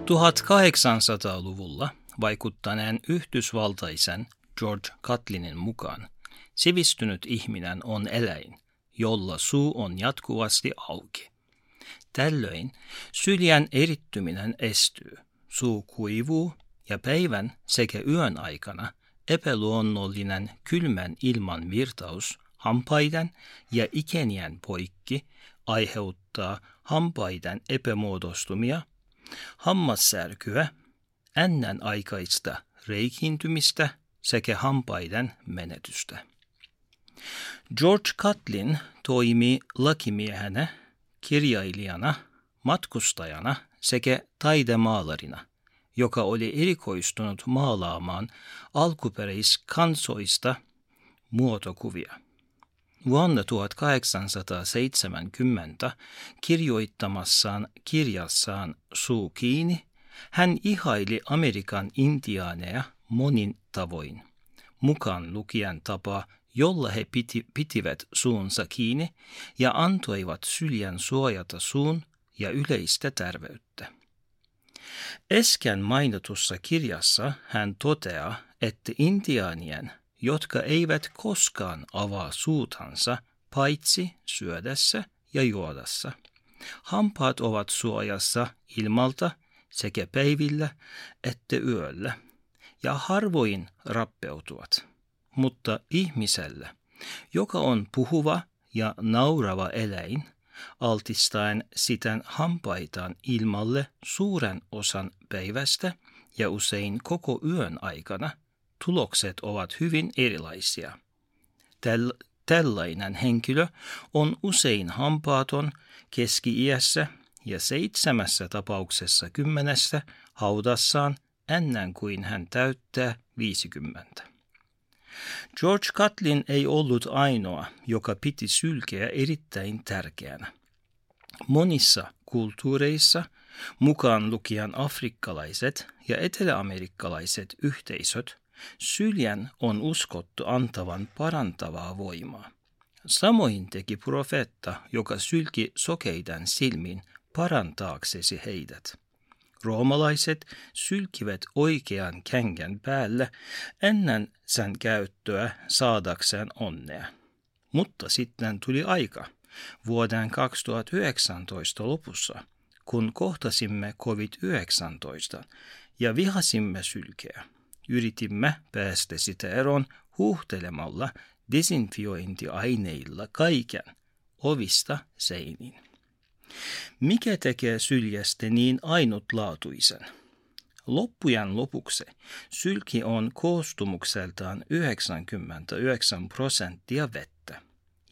1800-luvulla vaikuttaneen yhdysvaltaisen George Catlinin mukaan sivistynyt ihminen on eläin, jolla suu on jatkuvasti auki. Tällöin syljen erittyminen estyy, suu kuivuu ja päivän sekä yön aikana epäluonnollinen kylmän ilman virtaus hampaiden ja ikenien poikki aiheuttaa hampaiden epämuodostumia, hammassärkyä, ennenaikaista reikintymistä sekä hampaiden menetystä. George Catlin toimi lakimiehenä, kirjailijana, matkustajana sekä taidemaalarina, joka oli erikoistunut maalaamaan alkuperäiskansoista muotokuvia. Vuonna 1870 kirjoittamassaan kirjassaan Suu kiinni hän ihaili Amerikan intiaaneja monin tavoin, mukaan lukien tapa, jolla he piti, pitivät suunsa kiinni ja antoivat syljen suojata suun ja yleistä terveyttä. Äsken mainitussa kirjassa hän toteaa, että intiaanien, jotka eivät koskaan avaa suutansa paitsi syödessä ja juodassa, hampaat ovat suojassa ilmalta sekä päivillä että yöllä, ja harvoin rappeutuvat. Mutta ihmisellä, joka on puhuva ja naurava eläin, altistaen siten hampaitaan ilmalle suuren osan päivästä ja usein koko yön aikana, tulokset ovat hyvin erilaisia. Täl- tällainen henkilö on usein hampaaton keski-iässä ja seitsemässä tapauksessa kymmenessä haudassaan ennen kuin hän täyttää 50. George Catlin ei ollut ainoa, joka piti sylkeä erittäin tärkeänä. Monissa kulttuureissa, mukaan lukien afrikkalaiset ja eteläamerikkalaiset yhteisöt, syljen on uskottu antavan parantavaa voimaa. Samoin teki profeetta, joka sylki sokeiden silmin parantaaksesi heidät. Roomalaiset sylkivät oikean kängän päälle ennen sen käyttöä saadakseen onnea. Mutta sitten tuli aika, vuoden 2019 lopussa, kun kohtasimme COVID-19 ja vihasimme sylkeä. Yritimme päästä sitä eroon huuhtelemalla desinfiointiaineilla kaiken ovista seiniin. Mikä tekee syljestä niin ainutlaatuisen? Loppujen lopuksi sylki on koostumukseltaan 99 prosenttia vettä,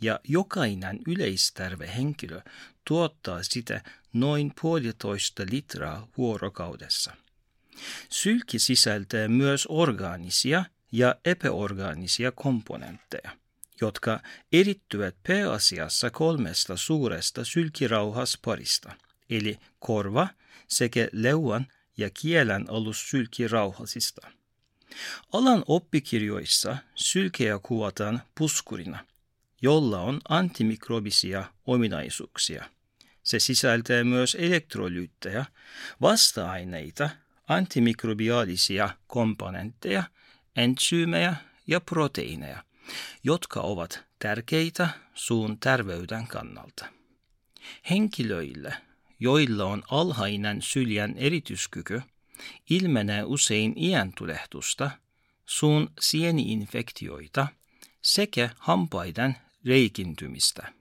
ja jokainen yleisterve henkilö tuottaa sitä noin puolitoista litraa vuorokaudessa. Sylki sisältää myös orgaanisia ja epäorgaanisia komponentteja jotka erittyvät pääasiassa kolmesta suuresta sylkirauhasparista, eli korva sekä leuan ja kielen alussylkirauhasista. Alan oppikirjoissa sylkeä kuvataan puskurina, jolla on antimikrobisia ominaisuuksia. Se sisältää myös elektrolyyttejä, vasta-aineita, antimikrobiaalisia komponentteja, entsyymejä ja proteiineja, jotka ovat tärkeitä suun terveyden kannalta. Henkilöille, joilla on alhainen syljen erityskyky, ilmenee usein iän tulehtusta, suun sieniinfektioita sekä hampaiden reikintymistä.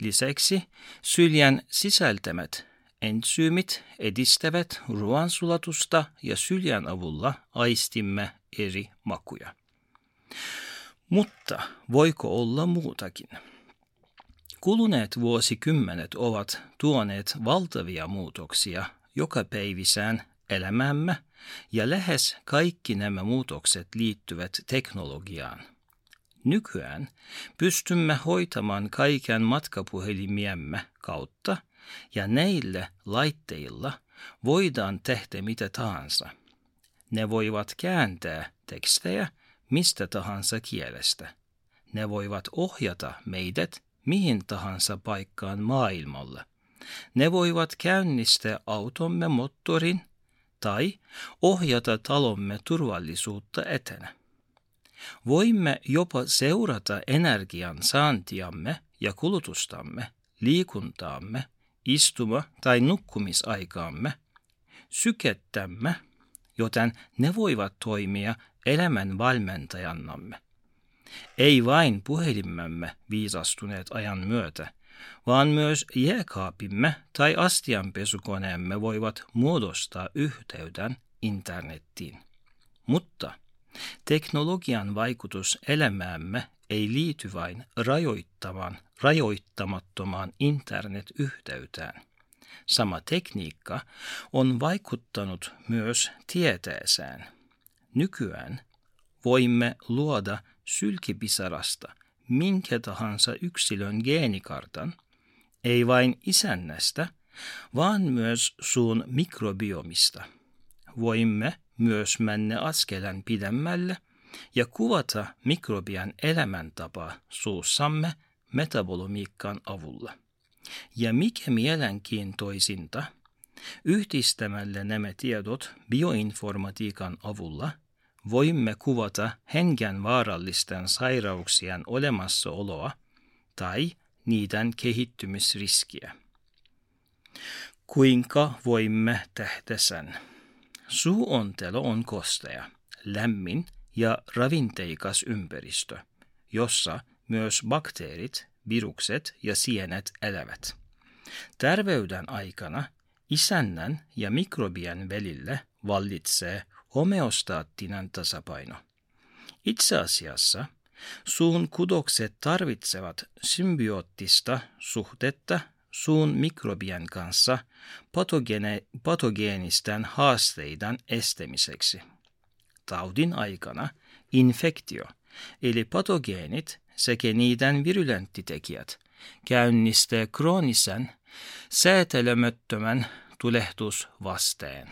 Lisäksi syljen sisältämät entsyymit edistävät ruoansulatusta ja syljen avulla aistimme eri makuja. Mutta voiko olla muutakin? Kuluneet vuosikymmenet ovat tuoneet valtavia muutoksia joka päivisään elämämme ja lähes kaikki nämä muutokset liittyvät teknologiaan. Nykyään pystymme hoitamaan kaiken matkapuhelimiemme kautta ja näille laitteilla voidaan tehdä mitä tahansa. Ne voivat kääntää tekstejä mistä tahansa kielestä. Ne voivat ohjata meidät mihin tahansa paikkaan maailmalla. Ne voivat käynnistää automme moottorin tai ohjata talomme turvallisuutta etene. Voimme jopa seurata energian saantiamme ja kulutustamme, liikuntaamme, istuma- tai nukkumisaikaamme, sykettämme, joten ne voivat toimia elämän valmentajannamme. Ei vain puhelimemme viisastuneet ajan myötä, vaan myös jääkaapimme tai astianpesukoneemme voivat muodostaa yhteyden internettiin. Mutta teknologian vaikutus elämäämme ei liity vain rajoittamaan, rajoittamattomaan internetyhteyteen. Sama tekniikka on vaikuttanut myös tieteeseen. Nykyään voimme luoda sylkipisarasta minkä tahansa yksilön geenikartan, ei vain isännästä, vaan myös suun mikrobiomista. Voimme myös mennä askeleen pidemmälle ja kuvata mikrobian elämäntapaa suussamme metabolomiikan avulla. Ja mikä mielenkiintoisinta, yhdistämällä nämä tiedot bioinformatiikan avulla – voimme kuvata hengen vaarallisten sairauksien olemassaoloa tai niiden kehittymisriskiä. Kuinka voimme tehdä sen? Suuontelo on kostea, lämmin ja ravinteikas ympäristö, jossa myös bakteerit, virukset ja sienet elävät. Terveyden aikana isännän ja mikrobien välille vallitsee homeostaattinen tasapaino. Itse asiassa suun kudokset tarvitsevat symbioottista suhdetta suun mikrobien kanssa patogene, patogeenisten haasteiden estämiseksi. Taudin aikana infektio, eli patogeenit sekä niiden virulenttitekijät, käynnistää kroonisen, säätelemättömän tulehdusvasteen.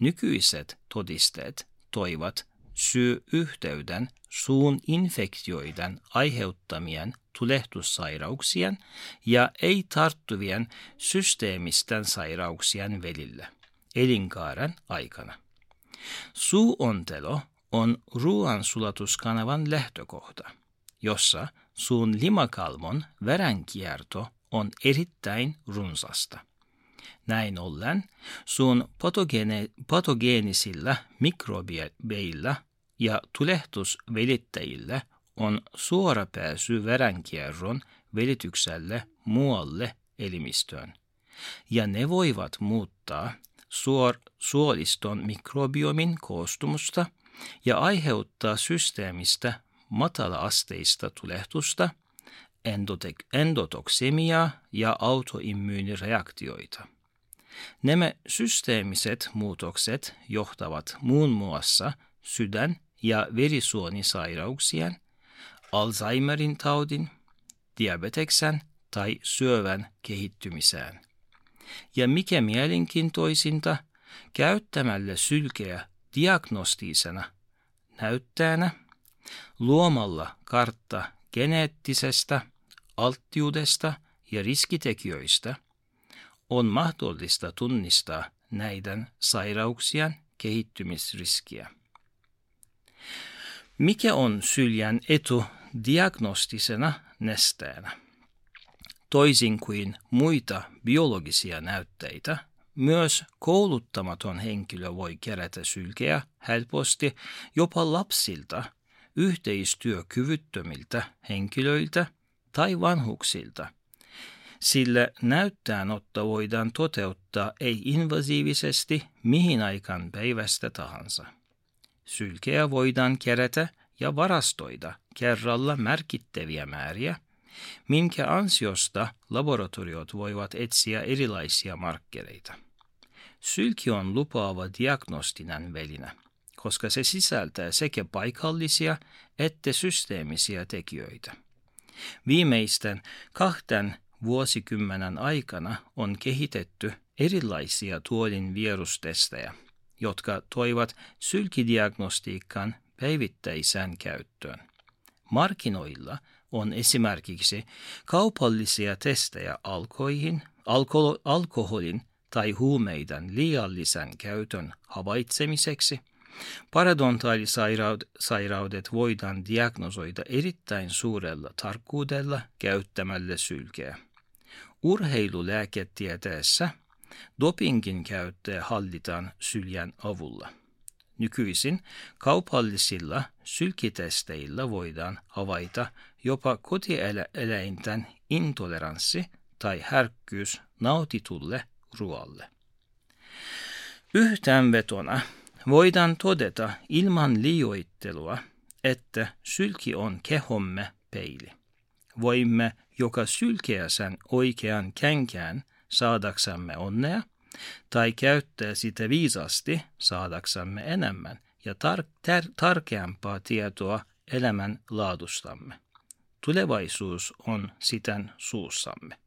Nykyiset todisteet toivat syy-yhteyden suun infektioiden aiheuttamien tulehdussairauksien ja ei-tarttuvien systeemisten sairauksien välillä elinkaaren aikana. Suuontelo on ruoansulatuskanavan lähtökohta, jossa suun limakalvon verenkierto on erittäin runsasta. Näin ollen sun patogene, patogeenisilla mikrobeilla ja tulehdusvälittäjillä on suora pääsy verenkierron välitykselle muualle elimistöön. Ja ne voivat muuttaa suor, suoliston mikrobiomin koostumusta ja aiheuttaa systeemistä matala-asteista tulehtusta, endotoksemiaa ja autoimmuunireaktioita. Nämä systeemiset muutokset johtavat muun muassa sydän- ja verisuonisairauksien, Alzheimerin taudin, diabeteksen tai syövän kehittymiseen. Ja mikä mielenkiintoisinta, käyttämällä sylkeä diagnostisena näyttäjänä, luomalla kartta geneettisestä alttiudesta ja riskitekijöistä – on mahdollista tunnistaa näiden sairauksien kehittymisriskiä. Mikä on syljen etu diagnostisena nesteenä? Toisin kuin muita biologisia näytteitä, myös kouluttamaton henkilö voi kerätä sylkeä helposti jopa lapsilta, yhteistyökyvyttömiltä henkilöiltä tai vanhuksilta – sillä näyttäänotto voidaan toteuttaa ei-invasiivisesti mihin aikaan päivästä tahansa. Sylkeä voidaan kerätä ja varastoida kerralla merkittäviä määriä, minkä ansiosta laboratoriot voivat etsiä erilaisia markkereita. Sylki on lupaava diagnostinen väline, koska se sisältää sekä paikallisia että systeemisiä tekijöitä. Viimeisten kahten vuosikymmenen aikana on kehitetty erilaisia tuolin virustestejä, jotka toivat sylkidiagnostiikan päivittäisään käyttöön. Markkinoilla on esimerkiksi kaupallisia testejä alkoihin, alko- alkoholin tai huumeiden liiallisen käytön havaitsemiseksi, paradontaalisairaudet voidaan diagnosoida erittäin suurella tarkkuudella käyttämällä sylkeä. Urheilulääketieteessä dopingin käyttöä hallitaan syljen avulla. Nykyisin kaupallisilla sylkitesteillä voidaan havaita jopa kotieläinten intoleranssi tai herkkyys nautitulle ruoalle. Yhteenvetona voidaan todeta ilman liioittelua, että sylki on kehomme peili. Voimme joka sylkeä sen oikean känkään saadaksamme onnea, tai käyttää sitä viisasti saadaksamme enemmän ja tar- tar- tarkeampaa tietoa elämän laadustamme. Tulevaisuus on siten suussamme.